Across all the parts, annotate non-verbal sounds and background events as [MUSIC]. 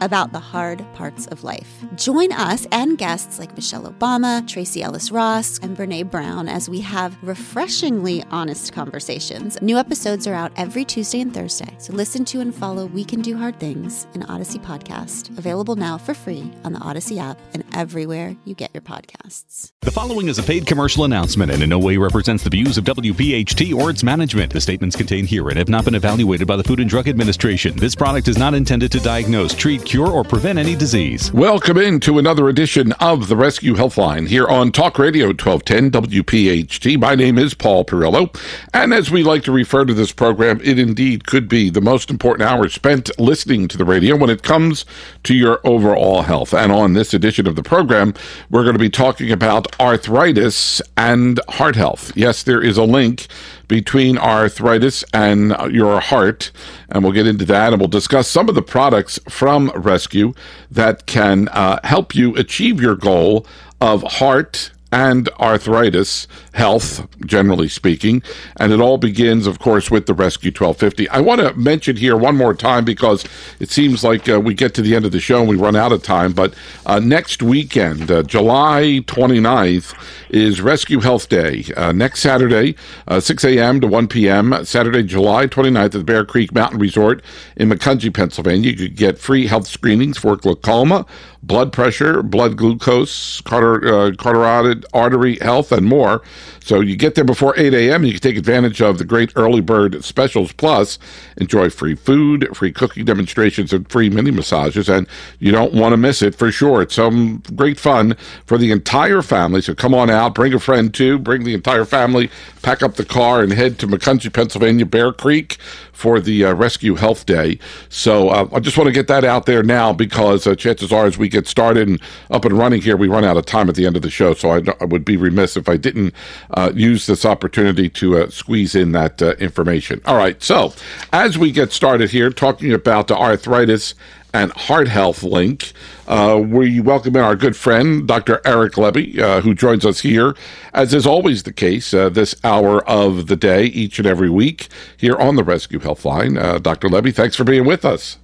about the hard parts of life. Join us and guests like Michelle Obama, Tracee Ellis Ross, and Brene Brown as we have refreshingly honest conversations. New episodes are out every Tuesday and Thursday, so listen to and follow We Can Do Hard Things, an Odyssey podcast, available now for free on the Odyssey app and everywhere you get your podcasts. The following is a paid commercial announcement and in no way represents the views of WPHT or its management. The statements contained herein have not been evaluated by the Food and Drug Administration. This product is not intended to diagnose, treat, cure, or prevent any disease. Welcome into another edition of the Rescue Healthline here on Talk Radio 1210 WPHT. My name is Paul Perrello, and as we like to refer to this program, it indeed could be the most important hour spent listening to the radio when it comes to your overall health. And on this edition of the program, we're going to be talking about arthritis and heart health. Yes, there is a link between arthritis and your heart. And we'll get into that and we'll discuss some of the products from Rescue that can uh, help you achieve your goal of heart and arthritis health, generally speaking. And it all begins, of course, with the Rescue 1250. I want to mention here one more time because it seems like uh, we get to the end of the show and we run out of time. But uh, next weekend, uh, July 29th, is Rescue Health Day. Uh, next Saturday, uh, 6 a.m. to 1 p.m., Saturday, July 29th at the Bear Creek Mountain Resort in Macungie, Pennsylvania. You could get free health screenings for glaucoma, blood pressure, blood glucose, carter, uh, carotid artery health, and more. So you get there before 8 a.m. You can take advantage of the great early bird specials. Plus, enjoy free food, free cooking demonstrations, and free mini massages. And you don't want to miss it for sure. It's some great fun for the entire family. So come on out, bring a friend too, bring the entire family, pack up the car, and head to Macungie, Pennsylvania, Bear Creek for the uh, Rescue Health Day. So uh, I just want to get that out there now because uh, chances are, as we get started and up and running here, we run out of time at the end of the show. So I, I would be remiss if I didn't uh, use this opportunity to uh, squeeze in that uh, information. All right. So as we get started here, talking about the arthritis and Heart Health link. Uh, we welcome in our good friend, Dr. Eric Lebby, uh, who joins us here, as is always the case, uh, this hour of the day, each and every week, here on the Rescue Health Line. Uh, Dr. Lebby, thanks for being with us.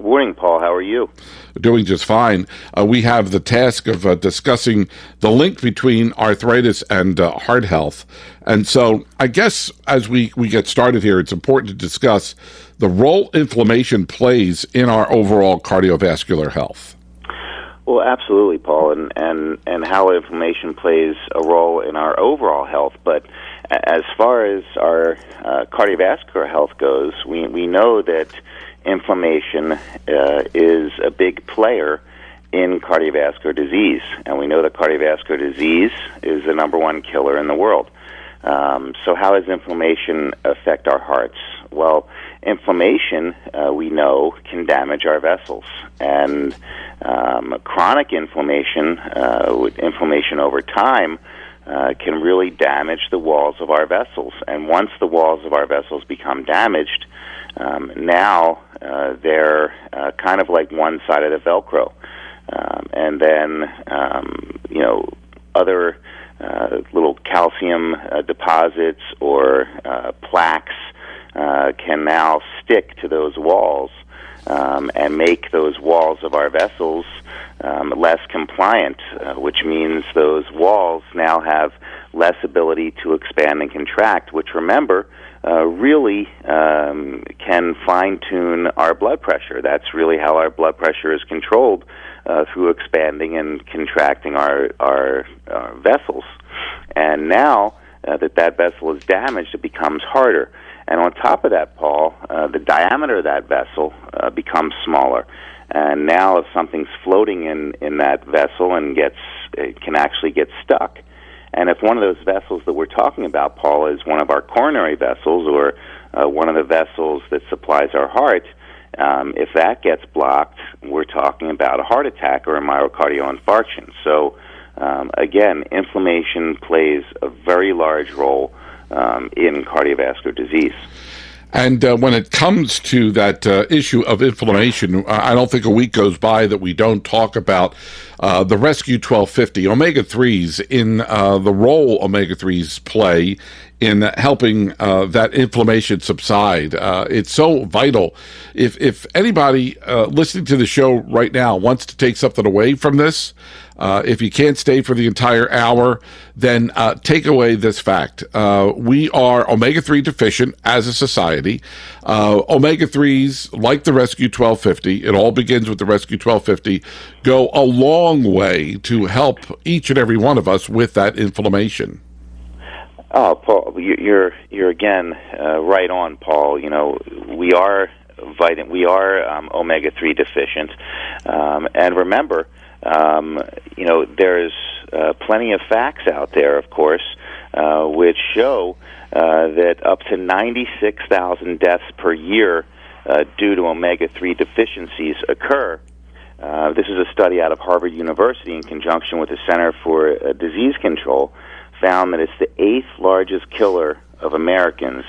Good morning, Paul. How are you? Doing just fine. Uh, we have the task of uh, discussing the link between arthritis and heart health. And so I guess as we, we get started here, it's important to discuss the role inflammation plays in our overall cardiovascular health. Well, absolutely, Paul, and, and, and how inflammation plays a role in our overall health. But as far as our uh, cardiovascular health goes, we, we know that inflammation uh, is a big player in cardiovascular disease. And we know that cardiovascular disease is the number one killer in the world. Um, so, how does inflammation affect our hearts? Well, inflammation, uh, we know, can damage our vessels. And um, chronic inflammation, uh, with inflammation over time, uh, can really damage the walls of our vessels. And once the walls of our vessels become damaged, um, now uh, they're uh, kind of like one side of the Velcro. Um, and then, um, you know, other uh, little calcium uh, deposits or uh, plaques uh, can now stick to those walls um, and make those walls of our vessels um, less compliant, uh, which means those walls now have less ability to expand and contract, which remember, uh, really um, can fine tune our blood pressure. That's really how our blood pressure is controlled uh, through expanding and contracting our, our, our vessels. And now uh, that that vessel is damaged, it becomes harder. And on top of that, Paul, uh, the diameter of that vessel uh, becomes smaller. And now, if something's floating in in that vessel and gets it can actually get stuck, and if one of those vessels that we're talking about, Paul, is one of our coronary vessels or uh, one of the vessels that supplies our heart, um, if that gets blocked, we're talking about a heart attack or a myocardial infarction. So, um, again, inflammation plays a very large role um, in cardiovascular disease. And uh, when it comes to that uh, issue of inflammation, I don't think a week goes by that we don't talk about uh, the Rescue 1250, omega 3s, in uh, the role omega 3s play in helping uh, that inflammation subside. Uh, it's so vital. If if anybody uh, listening to the show right now wants to take something away from this, uh, if you can't stay for the entire hour, then uh, take away this fact: uh, we are omega three deficient as a society. omega threes, like the Rescue 1250, it all begins with the Rescue 1250, go a long way to help each and every one of us with that inflammation. Oh, Paul, you're you're again uh, right on, Paul. You know, we are vitamin, we are um, omega three deficient, um, and remember, um, you know, there's uh, plenty of facts out there, of course, uh, which show uh, that up to ninety six thousand deaths per year uh, due to omega three deficiencies occur. Uh, this is a study out of Harvard University in conjunction with the Center for uh, Disease Control found that it's the eighth largest killer of Americans,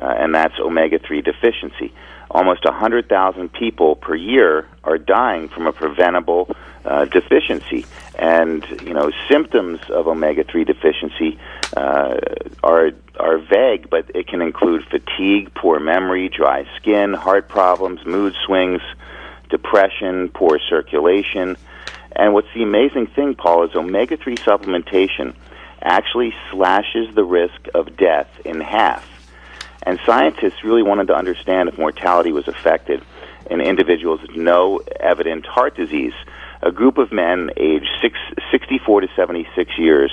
uh, and that's omega 3 deficiency. Almost 100,000 people per year are dying from a preventable uh, deficiency. And, you know, symptoms of omega 3 deficiency uh, are, are vague, but it can include fatigue, poor memory, dry skin, heart problems, mood swings, depression, poor circulation. And what's the amazing thing, Paul, is omega 3 supplementation actually slashes the risk of death in half. And scientists really wanted to understand if mortality was affected in individuals with no evident heart disease. A group of men aged six, 64 to 76 years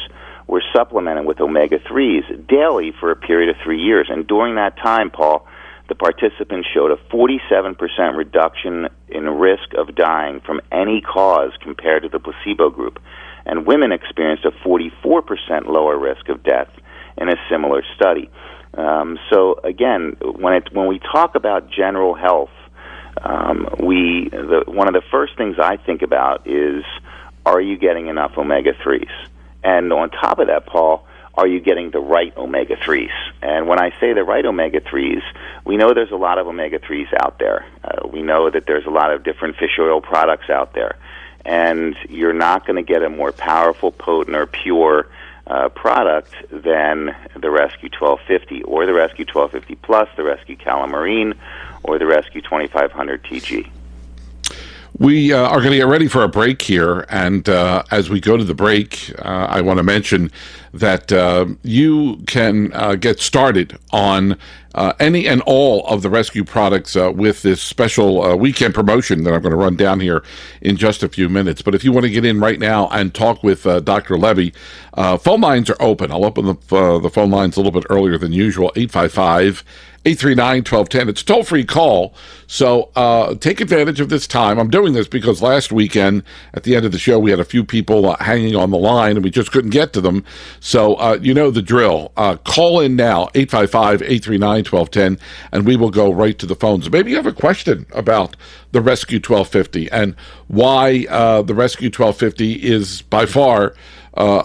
were supplemented with omega 3s daily for a period of three years. And during that time, Paul, the participants showed a 47% reduction in risk of dying from any cause compared to the placebo group and women experienced a 44% lower risk of death in a similar study. Um, so again, when it, when we talk about general health, um, we the, one of the first things I think about is are you getting enough omega threes? And on top of that, Paul, are you getting the right omega 3s? And when I say the right omega 3s, we know there's a lot of omega 3s out there. Uh, we know that there's a lot of different fish oil products out there and you're not going to get a more powerful, potent, or pure uh, product than the Rescue 1250 or the Rescue 1250 Plus, the Rescue Calamarine, or the Rescue 2500 TG. We uh, are going to get ready for a break here. And uh, as we go to the break, uh, I want to mention that uh, you can uh, get started on uh, any and all of the rescue products with this special weekend promotion that I'm going to run down here in just a few minutes. But if you want to get in right now and talk with Dr. Lebby, phone lines are open. I'll open the, the phone lines a little bit earlier than usual 855 839 1210. It's a toll free call. So uh, take advantage of this time. I'm doing this because last weekend at the end of the show, we had a few people uh, hanging on the line and we just couldn't get to them. So uh, you know the drill. Uh, call in now, 855 839 1210, and we will go right to the phones. Maybe you have a question about the Rescue 1250 and why uh, the Rescue 1250 is by far uh,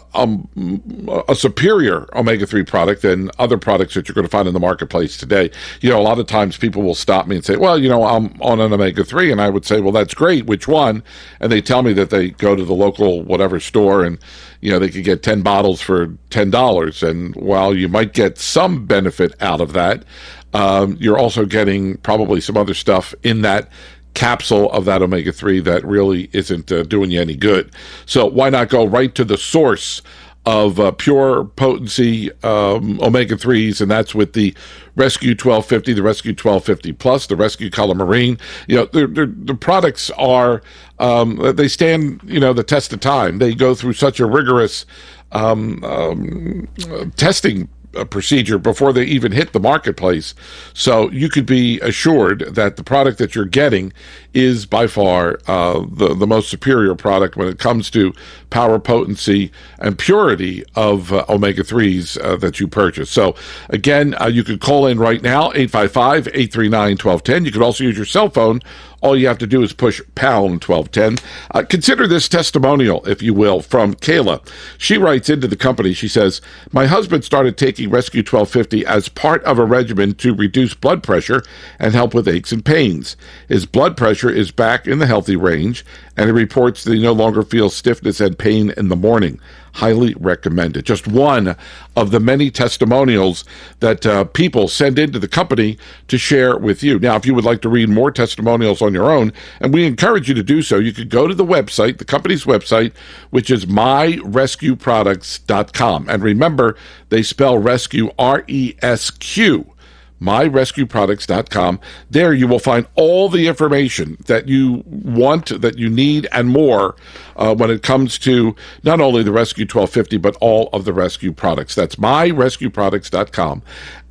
a superior omega 3 product than other products that you're going to find in the marketplace today. You know, a lot of times people will stop me and say, well, you know, I'm on an omega 3. And I would say, well, that's great. Which one? And they tell me that they go to the local whatever store and, you know, they could get 10 bottles for $10. And while you might get some benefit out of that, um, you're also getting probably some other stuff in that capsule of that omega 3 that really isn't uh, doing you any good. So why not go right to the source of uh, pure potency um, omega 3s, and that's with the Rescue 1250, the Rescue 1250 Plus, the Rescue Calamarine. You know, they're, they're, the products are, um, they stand, you know, the test of time. They go through such a rigorous um, um testing a procedure before they even hit the marketplace. So you could be assured that the product that you're getting is by far uh, the, the most superior product when it comes to power, potency, and purity of uh, omega 3s uh, that you purchase. So again, uh, you could call in right now, 855 839 1210. You could also use your cell phone all you have to do is push pound 1210. Uh, consider this testimonial, if you will, from Kayla. She writes into the company, she says, My husband started taking Rescue 1250 as part of a regimen to reduce blood pressure and help with aches and pains. His blood pressure is back in the healthy range, and he reports that he no longer feels stiffness and pain in the morning. Highly recommended. Just one of the many testimonials that uh, people send into the company to share with you. Now, if you would like to read more testimonials on your own, and we encourage you to do so, you could go to the website, the company's website, which is myrescueproducts.com. And remember, they spell rescue R E S Q myrescueproducts.com. There you will find all the information that you want, that you need, and more uh, when it comes to not only the Rescue 1250, but all of the rescue products. That's myrescueproducts.com.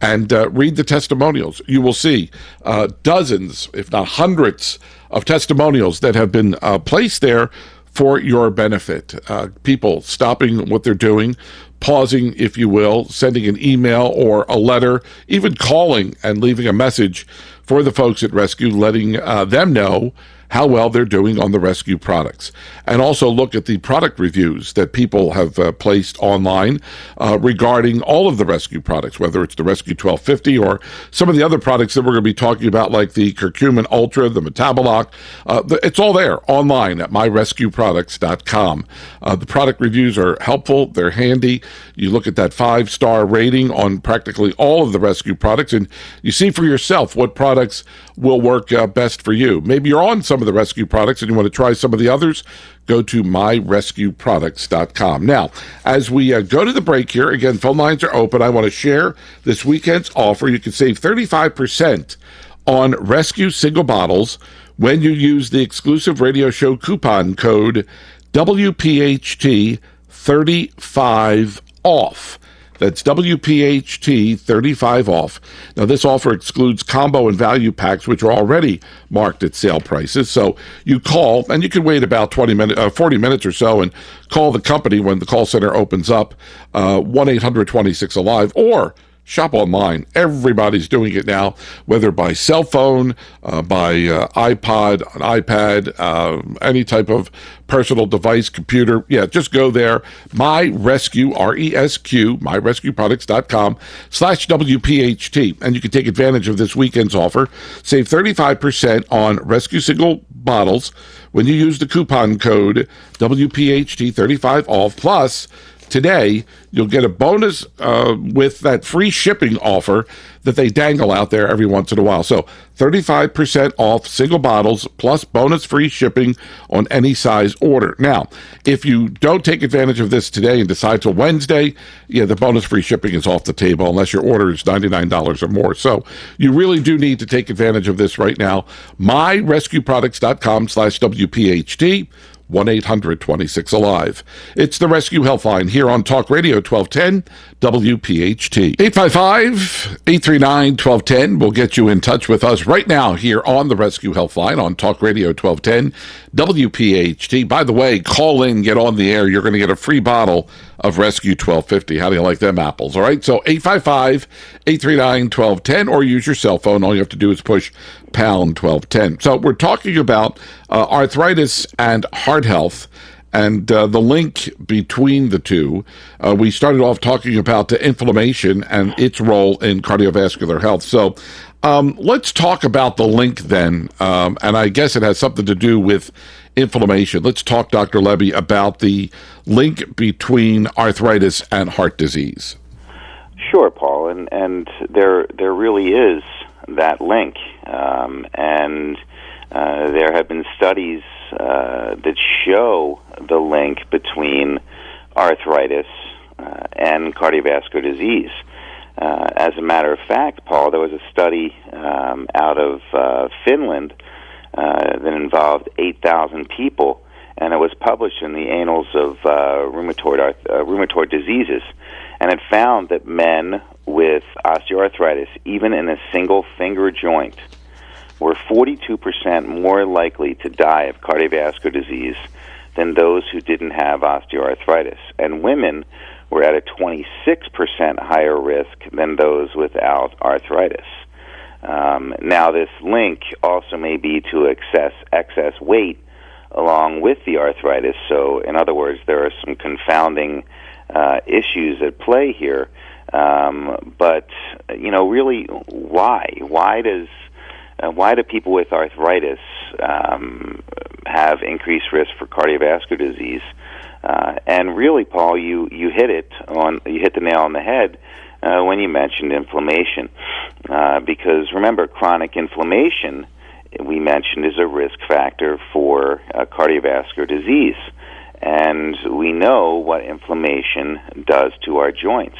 And uh, read the testimonials. You will see uh, dozens, if not hundreds, of testimonials that have been uh, placed there for your benefit. Uh, people stopping what they're doing, pausing, if you will, sending an email or a letter, even calling and leaving a message for the folks at Rescue, letting uh, them know how well they're doing on the rescue products. And also look at the product reviews that people have uh, placed online uh, regarding all of the rescue products, whether it's the Rescue 1250 or some of the other products that we're going to be talking about, like the Curcumin Ultra, the Metaboloc. Uh, the, it's all there online at myrescueproducts.com. Uh, the product reviews are helpful, they're handy. You look at that five star rating on practically all of the rescue products, and you see for yourself what products will work uh, best for you. Maybe you're on some of the rescue products and you want to try some of the others, go to myrescueproducts.com. Now, as we uh, go to the break here, again, phone lines are open. I want to share this weekend's offer. You can save 35% on rescue single bottles when you use the exclusive radio show coupon code WPHT35 off. That's WPHT 35 off. Now, this offer excludes combo and value packs, which are already marked at sale prices. So you call, and you can wait about 20 minutes, uh, 40 minutes or so, and call the company when the call center opens up, uh, 1 800 26 Alive, or Shop online. Everybody's doing it now, whether by cell phone, uh, by uh, iPod, an iPad, uh, any type of personal device, computer. Yeah, just go there. My Rescue, R E S Q, myrescueproducts.com slash WPHT. And you can take advantage of this weekend's offer. Save 35% on rescue single bottles when you use the coupon code WPHT35 off. Plus, today, you'll get a bonus uh, with that free shipping offer that they dangle out there every once in a while. So 35% off single bottles plus bonus free shipping on any size order. Now, if you don't take advantage of this today and decide till Wednesday, yeah, the bonus free shipping is off the table unless your order is $99 or more. So you really do need to take advantage of this right now. MyRescueProducts.com slash WPHT. 1 800 26 Alive. It's the Rescue Helpline here on Talk Radio 1210 WPHT. 855 839 1210 will get you in touch with us right now here on the Rescue Helpline on Talk Radio 1210 WPHT. By the way, call in, get on the air. You're going to get a free bottle of Rescue 1250. How do you like them apples? All right. So 855 839 1210 or use your cell phone. All you have to do is push pound 1210. So we're talking about uh, arthritis and heart health and uh, the link between the two. Uh, we started off talking about the inflammation and its role in cardiovascular health. So um, let's talk about the link then. Um, and I guess it has something to do with inflammation. Let's talk, Dr. Lebby, about the link between arthritis and heart disease. Sure, Paul, and and there there really is that link, um, and uh, there have been studies uh, that show the link between arthritis uh, and cardiovascular disease. Uh, as a matter of fact, Paul, there was a study um, out of uh, Finland uh, that involved 8,000 people, and it was published in the Annals of Rheumatoid, Arth- Rheumatoid Diseases. And it found that men with osteoarthritis, even in a single finger joint, were 42% more likely to die of cardiovascular disease than those who didn't have osteoarthritis. And women were at a 26% higher risk than those without arthritis. Um, now, this link also may be to excess excess weight along with the arthritis. So, in other words, there are some confounding uh, issues at play here. Um, but you know, really, why? Why does uh, why do people with arthritis um, have increased risk for cardiovascular disease? Uh, and really, Paul, you you hit it on you hit the nail on the head uh, when you mentioned inflammation, uh, because remember, chronic inflammation we mentioned is a risk factor for uh, cardiovascular disease, and we know what inflammation does to our joints.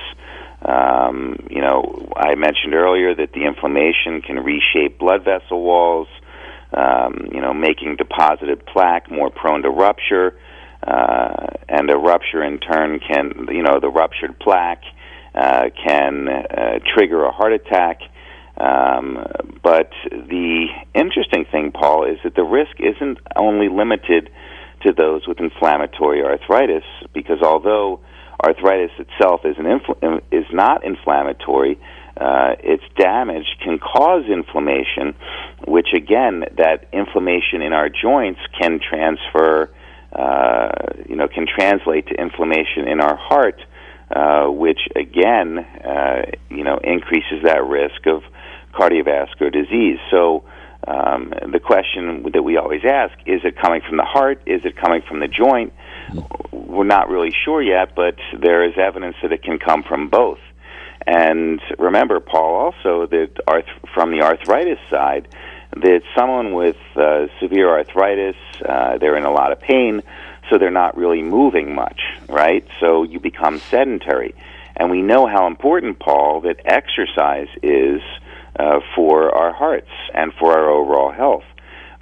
Um, you know, I mentioned earlier that the inflammation can reshape blood vessel walls, um, you know, making deposited plaque more prone to rupture uh, and a rupture in turn can, you know, the ruptured plaque uh, can uh, trigger a heart attack. Um, but the interesting thing, Paul, is that the risk isn't only limited to those with inflammatory arthritis, because although arthritis itself is, an infl- is not inflammatory, uh, its damage can cause inflammation, which again, that inflammation in our joints can transfer uh, you know, can translate to inflammation in our heart, uh, which again, uh, you know, increases that risk of cardiovascular disease. So. Um, the question that we always ask is it coming from the heart? Is it coming from the joint? We're not really sure yet, but there is evidence that it can come from both. And remember, Paul, also that arth- from the arthritis side, that someone with uh, severe arthritis, uh, they're in a lot of pain, so they're not really moving much, right? So you become sedentary. And we know how important, Paul, that exercise is uh, for our hearts and for our overall health.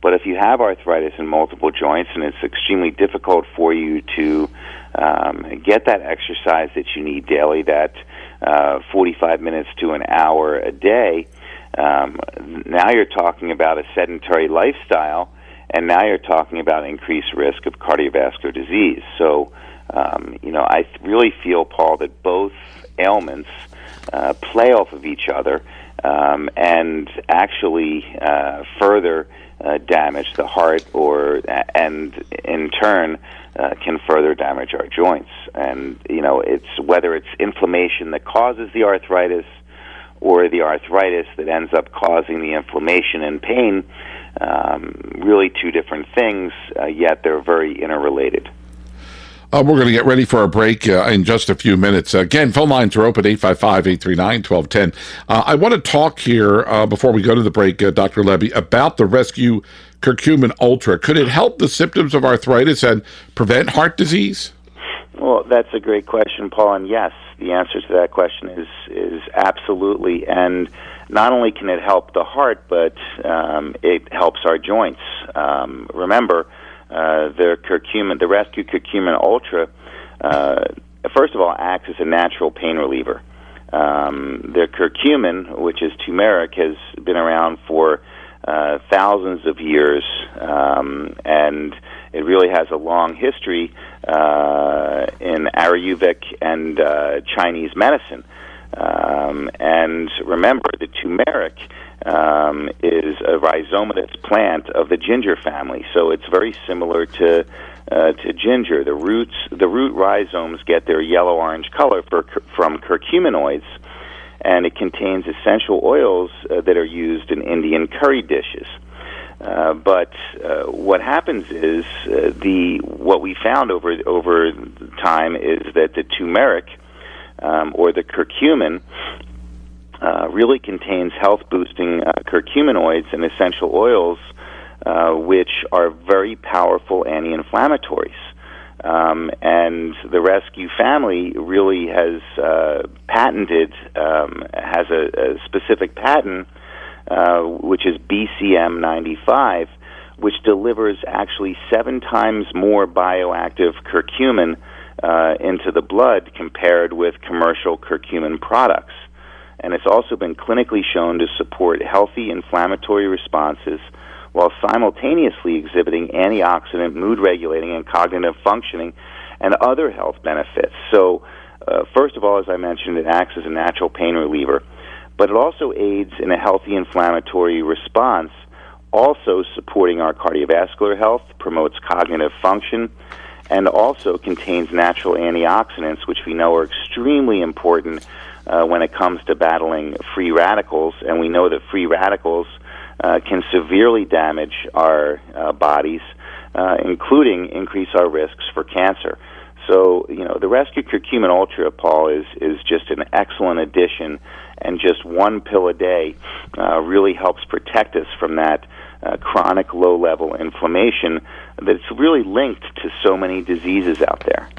But if you have arthritis in multiple joints and it's extremely difficult for you to um, get that exercise that you need daily, that uh, 45 minutes to an hour a day, um, now you're talking about a sedentary lifestyle, and now you're talking about increased risk of cardiovascular disease. So, um, you know, I really feel, Paul, that both ailments uh, play off of each other um, and actually uh, further uh, damage the heart, or and in turn uh, can further damage our joints. And you know, it's whether it's inflammation that causes the arthritis or the arthritis that ends up causing the inflammation and pain. Um, really, two different things, uh, yet they're very interrelated. Uh, we're going to get ready for a break uh, in just a few minutes. Again, phone lines are open 855 839 1210. Uh, I want to talk here uh, before we go to the break, uh, Dr. Lebby, about the Rescue Curcumin Ultra. Could it help the symptoms of arthritis and prevent heart disease? Well, that's a great question, Paul. And yes, the answer to that question is is absolutely. And not only can it help the heart, but um, it helps our joints. Um, remember, uh, the curcumin, the Rescue Curcumin Ultra, uh, first of all, acts as a natural pain reliever. Um, the curcumin, which is turmeric, has been around for uh, thousands of years, um, and it really has a long history uh, in Ayurvedic and uh, Chinese medicine. Um, and remember, the turmeric um, is a rhizomatous plant of the ginger family, so it's very similar to uh, to ginger. The roots, the root rhizomes, get their yellow-orange color for, from curcuminoids, and it contains essential oils uh, that are used in Indian curry dishes. Uh, but uh, what happens is uh, the what we found over over time is that the turmeric um, or the curcumin uh, really contains health boosting uh, curcuminoids and essential oils, uh, which are very powerful anti inflammatories. Um, and the rescue family really has uh, patented, um, has a, a, specific patent, uh, which is BCM 95, which delivers actually seven times more bioactive curcumin uh, into the blood compared with commercial curcumin products. And it's also been clinically shown to support healthy inflammatory responses while simultaneously exhibiting antioxidant, mood regulating, and cognitive functioning and other health benefits. So, uh, first of all, as I mentioned, it acts as a natural pain reliever, but it also aids in a healthy inflammatory response, also supporting our cardiovascular health, promotes cognitive function, and also contains natural antioxidants, which we know are extremely important uh, when it comes to battling free radicals. And we know that free radicals uh, can severely damage our uh, bodies, uh, including increase our risks for cancer. So, you know, the Rescue Curcumin Ultra, Paul, is, is just an excellent addition, and just one pill a day uh, really helps protect us from that uh, chronic low level inflammation that's really linked to so many diseases out there.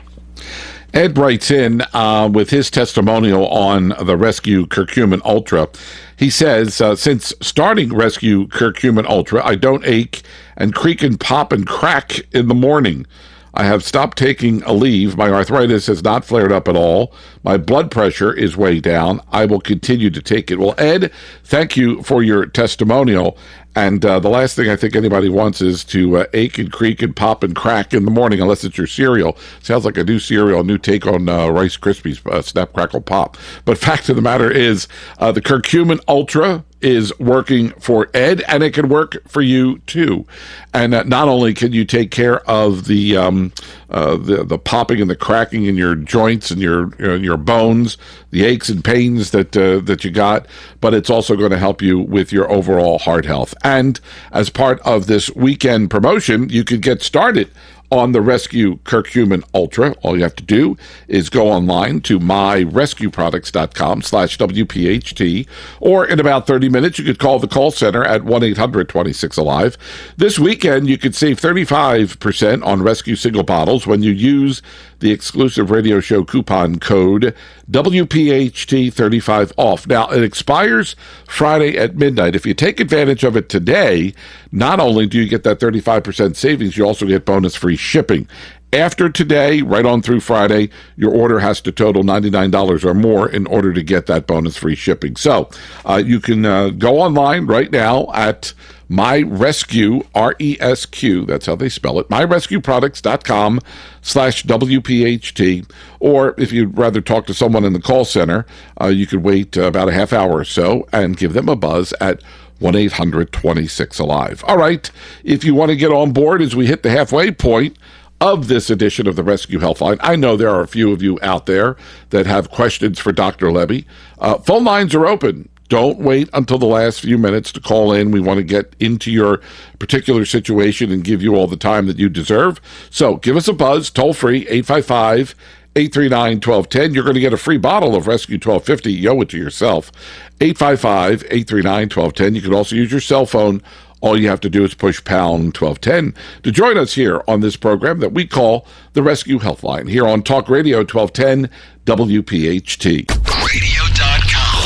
Ed writes in uh, with his testimonial on the Rescue Curcumin Ultra. He says, uh, since starting Rescue Curcumin Ultra, I don't ache and creak and pop and crack in the morning. I have stopped taking Aleve. My arthritis has not flared up at all. My blood pressure is way down. I will continue to take it. Well, Ed, thank you for your testimonial. And uh, the last thing I think anybody wants is to uh, ache and creak and pop and crack in the morning, unless it's your cereal. Sounds like a new cereal, a new take on uh, Rice Krispies, uh, Snap, Crackle, Pop. But [LAUGHS] fact of the matter is, uh, the Curcumin Ultra is working for Ed, and it can work for you too. And uh, not only can you take care of the um, uh, the the popping and the cracking in your joints and your you know, your bones, the aches and pains that uh, that you got, but it's also going to help you with your overall heart health. And as part of this weekend promotion, you could get started on the Rescue Curcumin Ultra. All you have to do is go online to myrescueproducts.com slash WPHT, or in about 30 minutes, you could call the call center at 1-800-26-ALIVE. This weekend, you could save 35% on Rescue single bottles when you use the exclusive radio show coupon code WPHT35 off. Now, it expires Friday at midnight. If you take advantage of it today, not only do you get that 35% savings, you also get bonus free shipping. After today, right on through Friday, your order has to total $99 or more in order to get that bonus free shipping. So uh, you can uh, go online right now at my rescue r-e-s-q that's how they spell it myrescueproducts.com slash wpht or if you'd rather talk to someone in the call center uh, you could wait about a half hour or so and give them a buzz at 1-800-26-ALIVE all right if you want to get on board as we hit the halfway point of this edition of the Rescue Healthline. I know there are a few of you out there that have questions for Dr. Lebby. Uh, phone lines are open. Don't wait until the last few minutes to call in. We want to get into your particular situation and give you all the time that you deserve. So give us a buzz, toll free, 855 839 1210. You're going to get a free bottle of Rescue 1250. You owe it to yourself. 855 839 1210. You can also use your cell phone all you have to do is push pound 1210 to join us here on this program that we call the Rescue Healthline here on Talk Radio 1210 WPHT. Radio.com.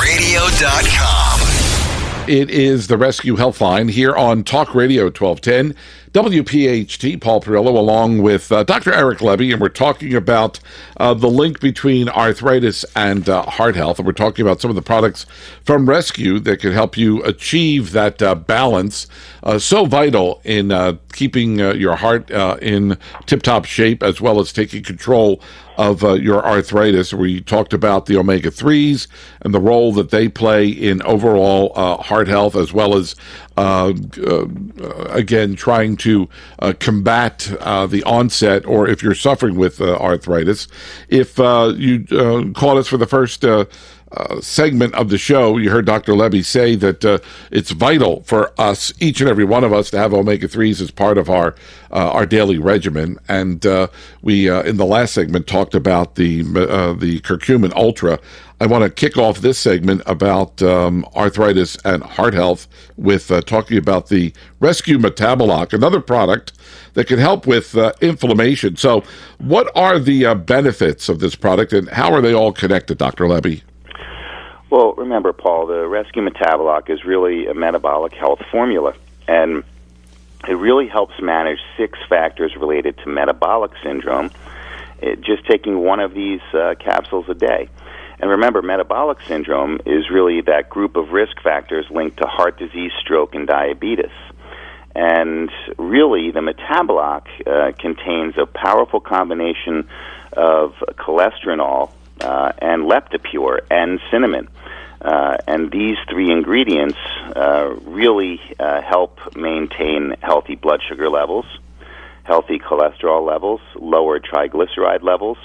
Radio.com. It is the Rescue Healthline here on Talk Radio 1210 WPHT, Paul Perrello, along with uh, Dr. Eric Lebby, and we're talking about uh, the link between arthritis and uh, heart health. And we're talking about some of the products from Rescue that can help you achieve that uh, balance, uh, so vital in uh, keeping your heart in tip top shape, as well as taking control of uh, your arthritis. We talked about the omega 3s and the role that they play in overall uh, heart health, as well as, uh, uh again, trying to uh, combat uh, the onset, or if you're suffering with arthritis. If you caught us for the first uh, segment of the show, you heard Dr. Lebby say that uh, it's vital for us, each and every one of us, to have omega threes as part of our uh, our daily regimen. And uh, we, uh, in the last segment, talked about the the curcumin ultra. I want to kick off this segment about um, arthritis and heart health with talking about the Rescue Metaboloc, another product that can help with inflammation. So, what are the benefits of this product, and how are they all connected, Dr. Lebby? Well, remember, Paul, the Rescue Metaboloc is really a metabolic health formula, and it really helps manage six factors related to metabolic syndrome. It, just taking one of these uh, capsules a day. And remember, metabolic syndrome is really that group of risk factors linked to heart disease, stroke, and diabetes. And really, the metaboloc uh, contains a powerful combination of cholesterol uh, and Leptipure and cinnamon. Uh, and these three ingredients uh, really uh, help maintain healthy blood sugar levels, healthy cholesterol levels, lower triglyceride levels,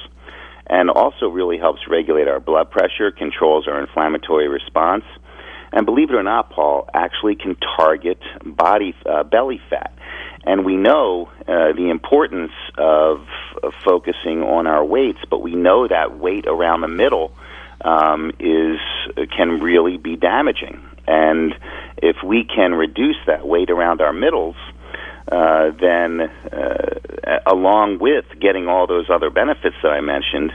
and also really helps regulate our blood pressure, controls our inflammatory response, and believe it or not, Paul, actually can target body uh, belly fat. And we know uh, the importance of, of, focusing on our weights, but we know that weight around the middle um, is can really be damaging. And if we can reduce that weight around our middles, uh, then uh, along with getting all those other benefits that I mentioned,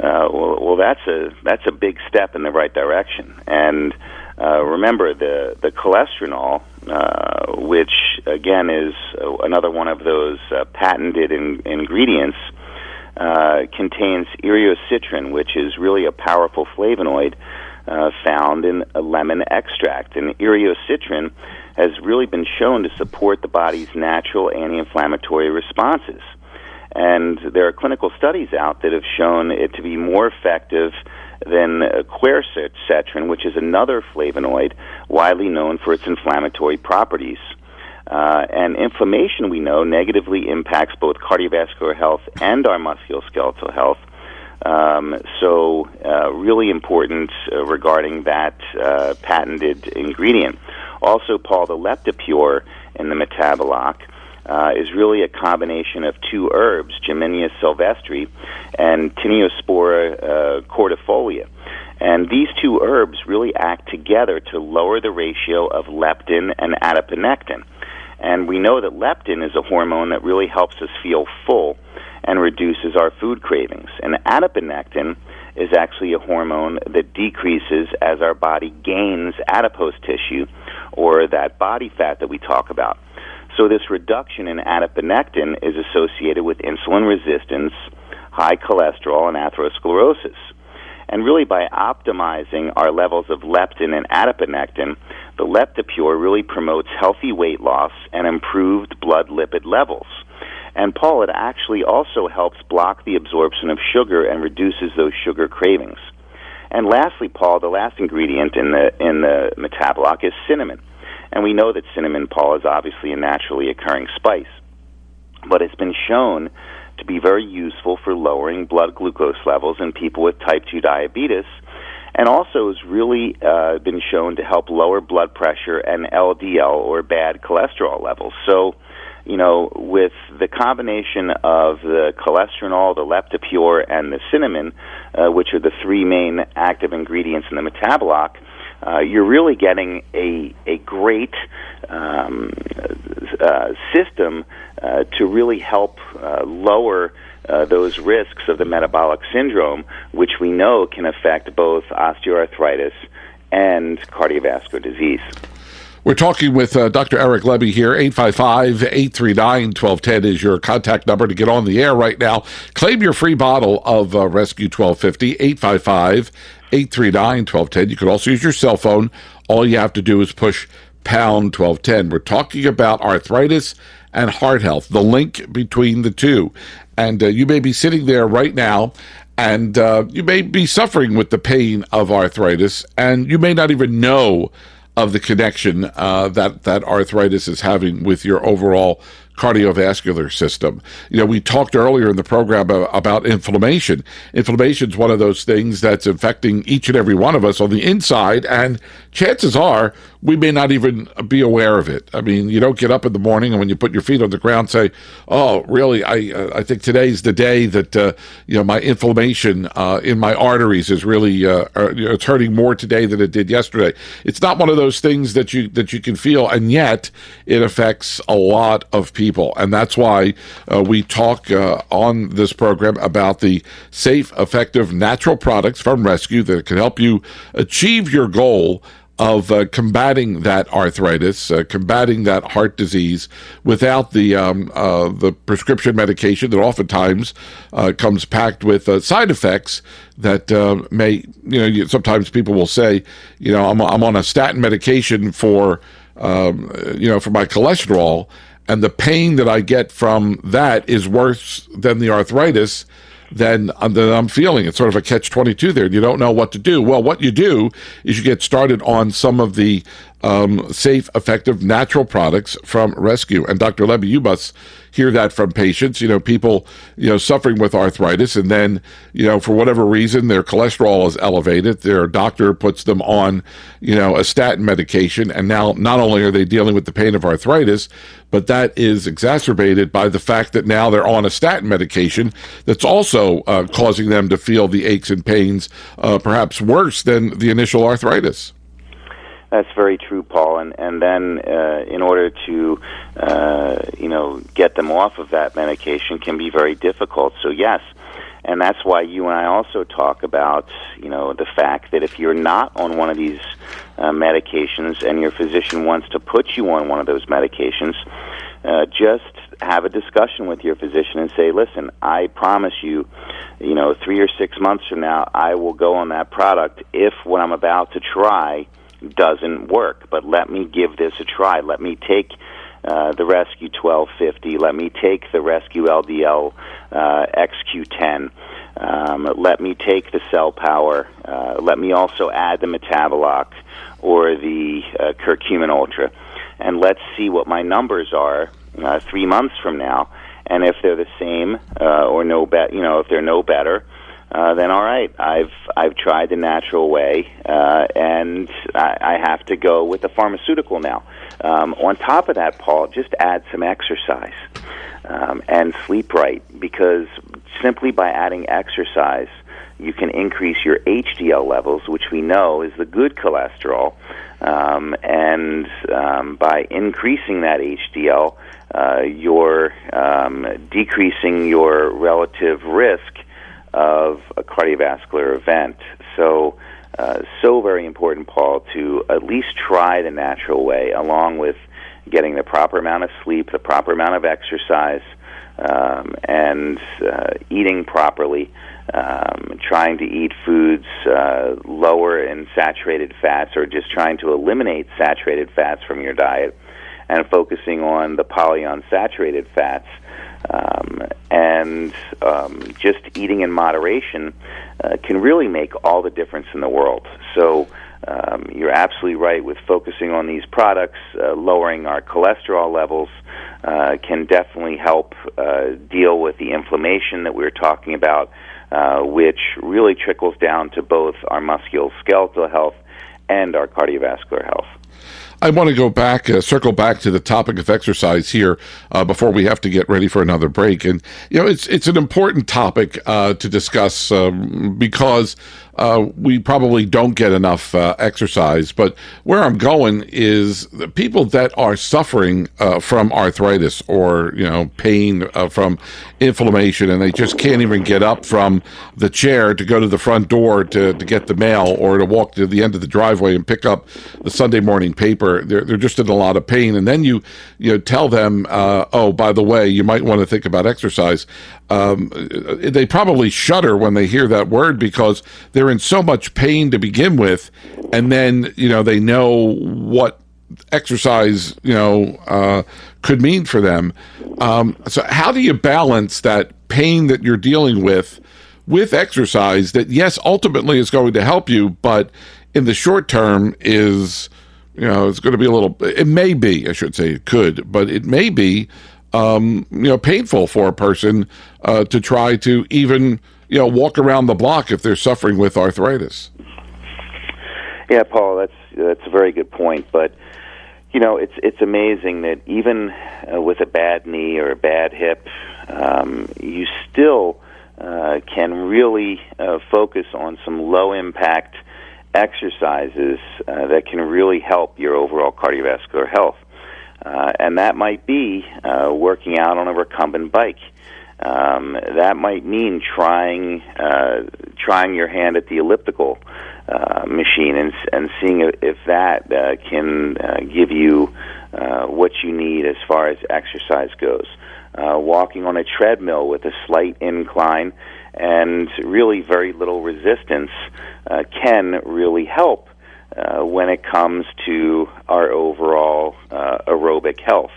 uh, well, well, that's a that's a big step in the right direction. And uh, remember the the cholesterol, uh, which again is another one of those uh, patented in, ingredients, uh, contains eriocitrin, which is really a powerful flavonoid uh, found in a lemon extract. And eriocitrin has really been shown to support the body's natural anti-inflammatory responses. And there are clinical studies out that have shown it to be more effective than quercetin, which is another flavonoid widely known for its inflammatory properties. Uh, and inflammation, we know, negatively impacts both cardiovascular health and our musculoskeletal health. Um, so, uh, really important uh, regarding that uh, patented ingredient. Also, Paul, the Leptipure in the metaboloc uh, is really a combination of two herbs, Gymnema sylvestre and Tinea uh, cordifolia. And these two herbs really act together to lower the ratio of leptin and adiponectin. And we know that leptin is a hormone that really helps us feel full and reduces our food cravings. And adiponectin is actually a hormone that decreases as our body gains adipose tissue or that body fat that we talk about. So this reduction in adiponectin is associated with insulin resistance, high cholesterol, and atherosclerosis. And really, by optimizing our levels of leptin and adiponectin, the Leptipure really promotes healthy weight loss and improved blood lipid levels. And Paul, it actually also helps block the absorption of sugar and reduces those sugar cravings. And lastly, Paul, the last ingredient in the in the metaboloc is cinnamon. And we know that cinnamon, Paul, is obviously a naturally occurring spice. But it's been shown to be very useful for lowering blood glucose levels in people with type 2 diabetes, and also has really uh, been shown to help lower blood pressure and LDL or bad cholesterol levels. So, you know, with the combination of the cholesterol, the leptipure, and the cinnamon, uh, which are the three main active ingredients in the metaboloc, uh, you're really getting a a great um, uh, system uh, to really help uh, lower uh, those risks of the metabolic syndrome, which we know can affect both osteoarthritis and cardiovascular disease. We're talking with uh, Dr. Eric Lebby here. 855 839 1210 is your contact number to get on the air right now. Claim your free bottle of uh, Rescue 1250, 855 839 1210. You could also use your cell phone. All you have to do is push pound 1210. We're talking about arthritis and heart health, the link between the two. And uh, you may be sitting there right now and uh, you may be suffering with the pain of arthritis, and you may not even know of the connection uh, that that arthritis is having with your overall cardiovascular system. You know, we talked earlier in the program about inflammation. Inflammation is one of those things that's affecting each and every one of us on the inside, and chances are we may not even be aware of it. I mean, you don't get up in the morning and when you put your feet on the ground, say, "Oh, really? I uh, I think today's the day that uh, you know my inflammation uh, in my arteries is really uh, uh, it's hurting more today than it did yesterday." It's not one of those things that you that you can feel, and yet it affects a lot of people, and that's why uh, we talk on this program about the safe, effective, natural products from Rescue that can help you achieve your goal of uh, combating that arthritis, uh, combating that heart disease without the um, uh, the prescription medication that oftentimes uh, comes packed with uh, side effects that uh, may you know sometimes people will say you know I'm I'm on a statin medication for um, you know for my cholesterol and the pain that I get from that is worse than the arthritis then, then I'm feeling it's sort of a catch 22 there. You don't know what to do. Well, what you do is you get started on some of the um, safe, effective, natural products from Rescue. And Dr. Lebby, you must hear that from patients, you know, people, you know, suffering with arthritis, and then, you know, for whatever reason, their cholesterol is elevated. Their doctor puts them on, you know, a statin medication. And now not only are they dealing with the pain of arthritis, but that is exacerbated by the fact that now they're on a statin medication that's also uh, causing them to feel the aches and pains, uh, perhaps worse than the initial arthritis. That's very true, Paul. And and then uh, in order to uh, you know get them off of that medication can be very difficult. So yes, and that's why you and I also talk about you know the fact that if you're not on one of these uh, medications and your physician wants to put you on one of those medications, uh, just have a discussion with your physician and say, listen, I promise you, you know, three or six months from now, I will go on that product if what I'm about to try doesn't work. But let me give this a try. Let me take uh, the Rescue 1250. Let me take the Rescue LDL uh, XQ10. Um, let me take the Cell Power. Uh, let me also add the Metabolock or the uh, Curcumin Ultra, and let's see what my numbers are uh, three months from now. And if they're the same uh, or no better, you know, if they're no better, uh, then all right, I've I've tried the natural way, uh, and I, I have to go with the pharmaceutical now. Um, on top of that, Paul, just add some exercise um, and sleep right, because simply by adding exercise, you can increase your HDL levels, which we know is the good cholesterol, um, and um, by increasing that HDL, uh, you're um, decreasing your relative risk of a cardiovascular event. So, uh, so very important, Paul, to at least try the natural way, along with getting the proper amount of sleep, the proper amount of exercise, um, and uh, eating properly. Um, trying to eat foods uh, lower in saturated fats, or just trying to eliminate saturated fats from your diet, and focusing on the polyunsaturated fats and um, just eating in moderation uh, can really make all the difference in the world. So um, you're absolutely right with focusing on these products, uh, lowering our cholesterol levels. Uh, can definitely help uh, deal with the inflammation that we were talking about, uh, which really trickles down to both our musculoskeletal health and our cardiovascular health. I want to go back, uh, circle back to the topic of exercise here uh, before we have to get ready for another break. And you know, it's it's an important topic uh, to discuss um, because uh, we probably don't get enough uh, exercise. But where I'm going is the people that are suffering uh, from arthritis or you know pain uh, from inflammation, and they just can't even get up from the chair to go to the front door to, to get the mail or to walk to the end of the driveway and pick up the Sunday morning paper. They're they're just in a lot of pain, and then you you know tell them, uh, oh, by the way, you might want to think about exercise. Um, they probably shudder when they hear that word because they're in so much pain to begin with, and then you know they know what exercise you know uh, could mean for them. Um, so how do you balance that pain that you're dealing with with exercise that yes ultimately is going to help you, but in the short term is you know it's going to be a little. It may be I should say it could, but it may be um, you know painful for a person uh, to try to even you know, walk around the block if they're suffering with arthritis. Yeah, Paul, that's that's a very good point. But you know, it's it's amazing that even uh, with a bad knee or a bad hip, um, you still uh, can really uh, focus on some low impact exercises uh, that can really help your overall cardiovascular health. Uh, and that might be uh, working out on a recumbent bike. Um, that might mean trying uh, trying your hand at the elliptical uh, machine and and seeing if that uh, can uh, give you uh, what you need as far as exercise goes. Uh, walking on a treadmill with a slight incline and really very little resistance uh, can really help uh, when it comes to our overall uh, aerobic health.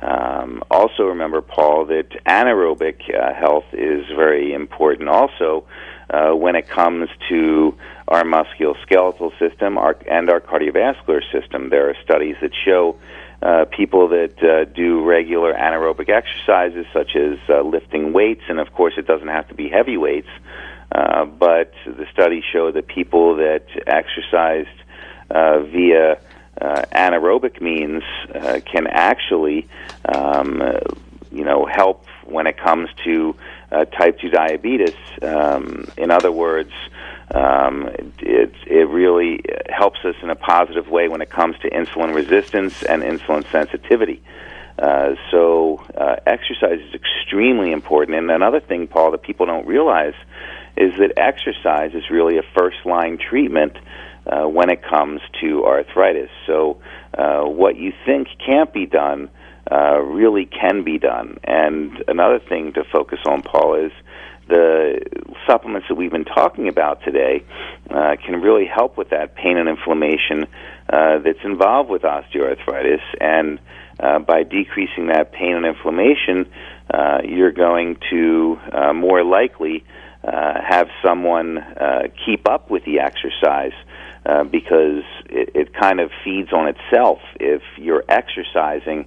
Um, also, remember, Paul, that anaerobic uh, health is very important also uh, when it comes to our musculoskeletal system our, and our cardiovascular system. There are studies that show uh, people that uh, do regular anaerobic exercises, such as uh, lifting weights, and of course, it doesn't have to be heavy weights. But the studies show that people that exercised via uh, anaerobic means uh, can actually, um, uh, you know, help when it comes to uh, type 2 diabetes. Um, in other words, um, it, it really helps us in a positive way when it comes to insulin resistance and insulin sensitivity. Uh, so, uh, exercise is extremely important. And another thing, Paul, that people don't realize is that exercise is really a first line treatment uh, when it comes to arthritis. So, uh, what you think can't be done uh, really can be done. And another thing to focus on, Paul, is the supplements that we've been talking about today uh, can really help with that pain and inflammation uh, that's involved with osteoarthritis. And uh, by decreasing that pain and inflammation, uh, you're going to uh, more likely uh, have someone uh, keep up with the exercise uh, because it, it kind of feeds on itself. If you're exercising,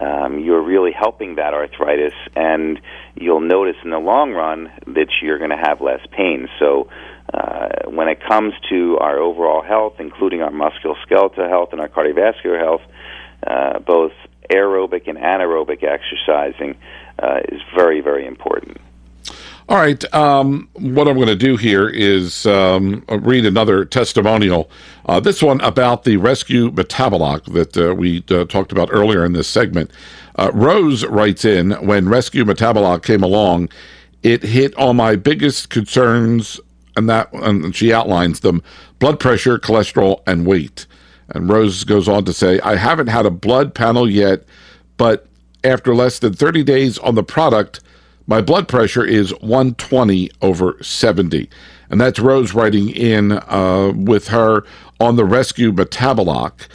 um, you're really helping that arthritis, and you'll notice in the long run that you're going to have less pain. So, uh, when it comes to our overall health, including our musculoskeletal health and our cardiovascular health, uh, both aerobic and anaerobic exercising uh, is very, very important. All right. Um, what I'm going to do here is um, read another testimonial. Uh, this one about the rescue metaboloc that uh, we uh, talked about earlier in this segment. Uh, Rose writes in When rescue metaboloc came along, it hit all my biggest concerns, and that and she outlines them blood pressure, cholesterol, and weight. And Rose goes on to say, I haven't had a blood panel yet, but after less than 30 days on the product, my blood pressure is 120 over 70. And that's Rose writing in uh, with her on the rescue metaboloc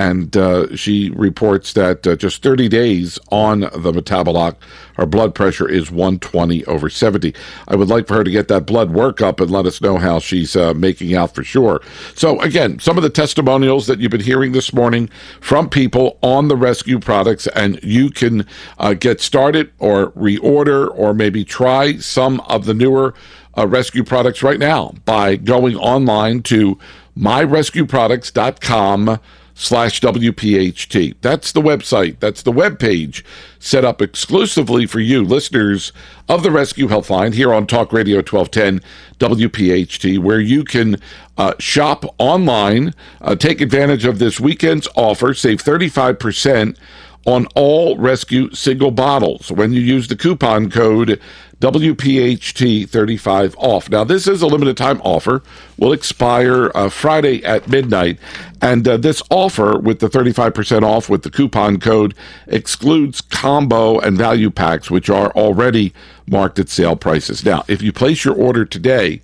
and uh, she reports that uh, just 30 days on the metaboloc, her blood pressure is 120 over 70. I would like for her to get that blood work up and let us know how she's uh, making out for sure. So, again, some of the testimonials that you've been hearing this morning from people on the rescue products, and you can uh, get started or reorder or maybe try some of the newer uh, rescue products right now by going online to myrescueproducts.com slash WPHT. That's the website. That's the web page set up exclusively for you, listeners of the Rescue Helpline here on Talk Radio 1210 WPHT, where you can uh, shop online, uh, take advantage of this weekend's offer, save 35% on all rescue single bottles when you use the coupon code WPHT35 off. Now, this is a limited time offer, will expire uh, Friday at midnight. And uh, this offer with the 35% off with the coupon code excludes combo and value packs, which are already marked at sale prices. Now, if you place your order today,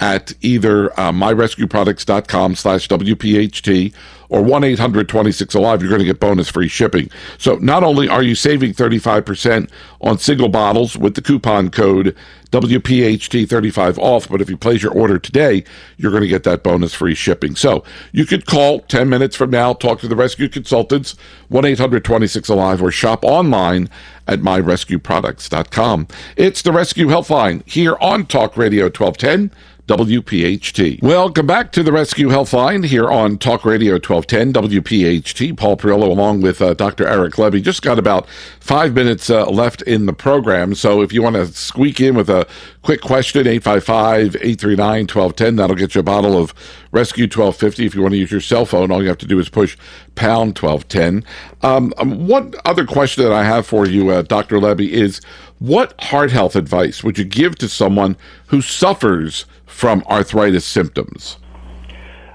at either uh, myrescueproducts.com slash WPHT or 1-800-26-ALIVE, you're going to get bonus free shipping. So not only are you saving 35% on single bottles with the coupon code WPHT35 off, but if you place your order today, you're going to get that bonus free shipping. So you could call 10 minutes from now, talk to the rescue consultants, 1-800-26-ALIVE, or shop online at myrescueproducts.com. It's the Rescue Helpline here on Talk Radio 1210. WPHT. Welcome back to the Rescue Helpline here on Talk Radio 1210 WPHT. Paul Perrello along with uh, Dr. Eric Lebby. Just got about five minutes uh, left in the program. So if you want to squeak in with a quick question, 855 839 1210, that'll get you a bottle of Rescue 1250. If you want to use your cell phone, all you have to do is push pound 1210. Um, um, one other question that I have for you, uh, Dr. Lebby, is what heart health advice would you give to someone who suffers from arthritis symptoms?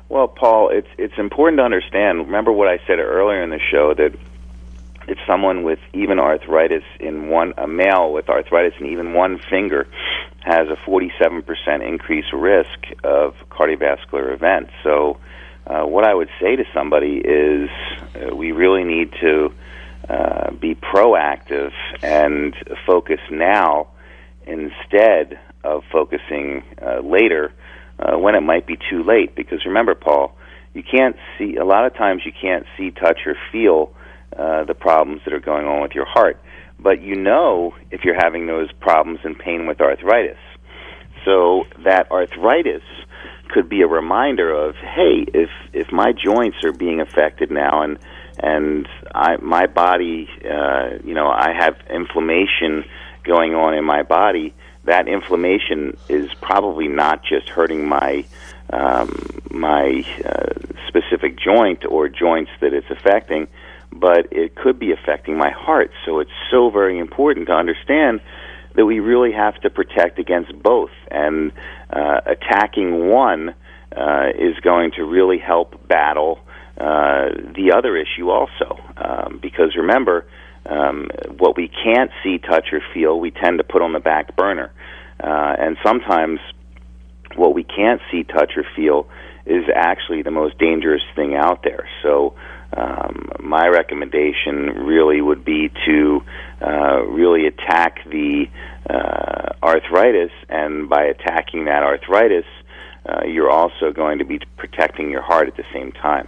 Well, Paul, it's it's important to understand. Remember what I said earlier in the show that if someone with even arthritis in one a male with arthritis in even one finger has a 47% increased risk of cardiovascular events. So, uh, what I would say to somebody is uh, we really need to uh, be proactive and focus now instead of focusing uh, later uh, when it might be too late. Because remember, Paul, you can't see, a lot of times you can't see, touch, or feel uh, the problems that are going on with your heart. But you know if you're having those problems and pain with arthritis. So that arthritis could be a reminder of, hey, if if my joints are being affected now and and I my body, uh, you know, I have inflammation going on in my body. That inflammation is probably not just hurting my um, my uh, specific joint or joints that it's affecting, but it could be affecting my heart. So it's so very important to understand that we really have to protect against both, and uh, attacking one uh, is going to really help battle uh, the other issue also. Um, because remember, um, what we can't see, touch, or feel, we tend to put on the back burner. Uh, and sometimes what we can't see, touch, or feel is actually the most dangerous thing out there. So, um, my recommendation really would be to uh, really attack the uh, arthritis, and by attacking that arthritis, uh, you're also going to be protecting your heart at the same time.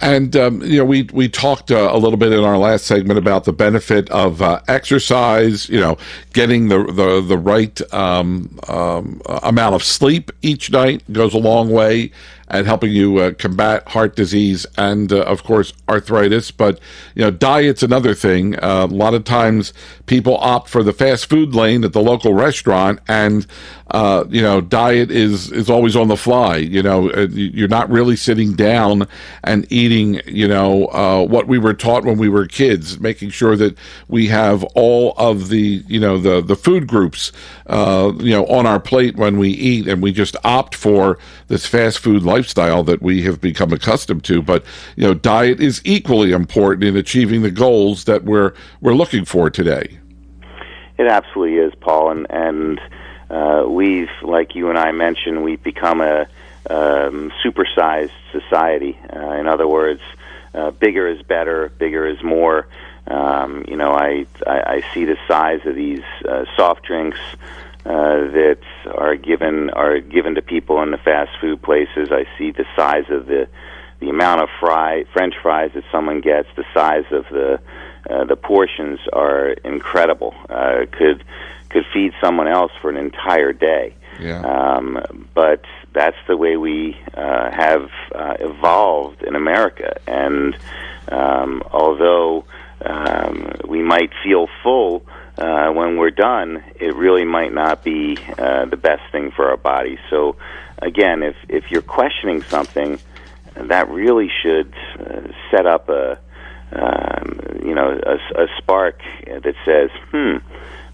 And um, you know, we we talked uh, a little bit in our last segment about the benefit of uh, exercise. You know, getting the the the right um, um, amount of sleep each night goes a long way at helping you uh, combat heart disease and, uh, of course, arthritis. But you know, diet's another thing. Uh, a lot of times, people opt for the fast food lane at the local restaurant, and uh, you know, diet is is always on the fly. You know, uh, you're not really sitting down and eating. You know, uh, what we were taught when we were kids, making sure that we have all of the you know the the food groups you know on our plate when we eat, and we just opt for this fast food lifestyle that we have become accustomed to. But you know, diet is equally important in achieving the goals that we're we're looking for today. It absolutely is, Paul, and and uh, we've, like you and I mentioned, we've become a um, supersized society. Uh, in other words, uh, bigger is better, bigger is more. Um, you know, I, I I see the size of these uh, soft drinks uh, that are given are given to people in the fast food places. I see the size of the the amount of fry French fries that someone gets, the size of the uh, the portions are incredible. Uh, could could feed someone else for an entire day. Yeah. Um, but that's the way we uh, have uh, evolved in America. And um, although um, we might feel full, uh, when we're done, it really might not be uh, the best thing for our body. So, again, if if you're questioning something, that really should uh, set up a um, you know a, a spark that says, hmm,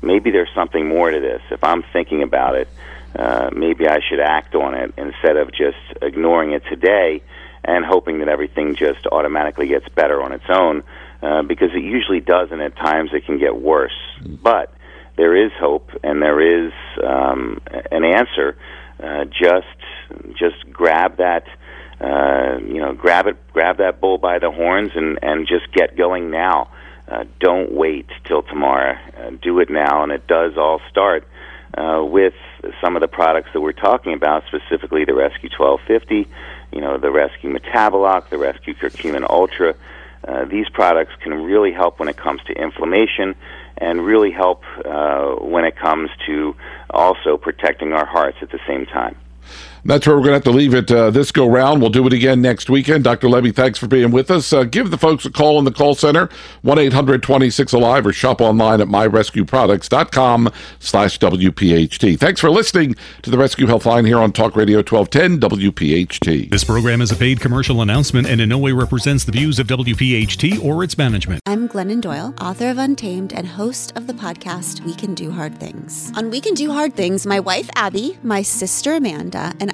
maybe there's something more to this. If I'm thinking about it, uh, maybe I should act on it instead of just ignoring it today and hoping that everything just automatically gets better on its own uh, because it usually does, and at times it can get worse. But there is hope, and there is um, an answer. Uh, just, just grab that. Uh, you know, grab it, grab that bull by the horns, and and just get going now. Uh, don't wait till tomorrow. Uh, do it now, and it does all start uh, with some of the products that we're talking about, specifically the Rescue 1250, you know, the Rescue Metaboloc, the Rescue Curcumin Ultra. Uh, these products can really help when it comes to inflammation and really help uh, when it comes to also protecting our hearts at the same time. That's where we're going to have to leave it uh, this go round. We'll do it again next weekend. Dr. Lebby, thanks for being with us. Uh, give the folks a call in the call center, 1-800-26-ALIVE, or shop online at myrescueproducts.com slash WPHT. Thanks for listening to the Rescue Health Line here on Talk Radio 1210 WPHT. This program is a paid commercial announcement and in no way represents the views of WPHT or its management. I'm Glennon Doyle, author of Untamed and host of the podcast We Can Do Hard Things. On We Can Do Hard Things, my wife Abby, my sister Amanda, and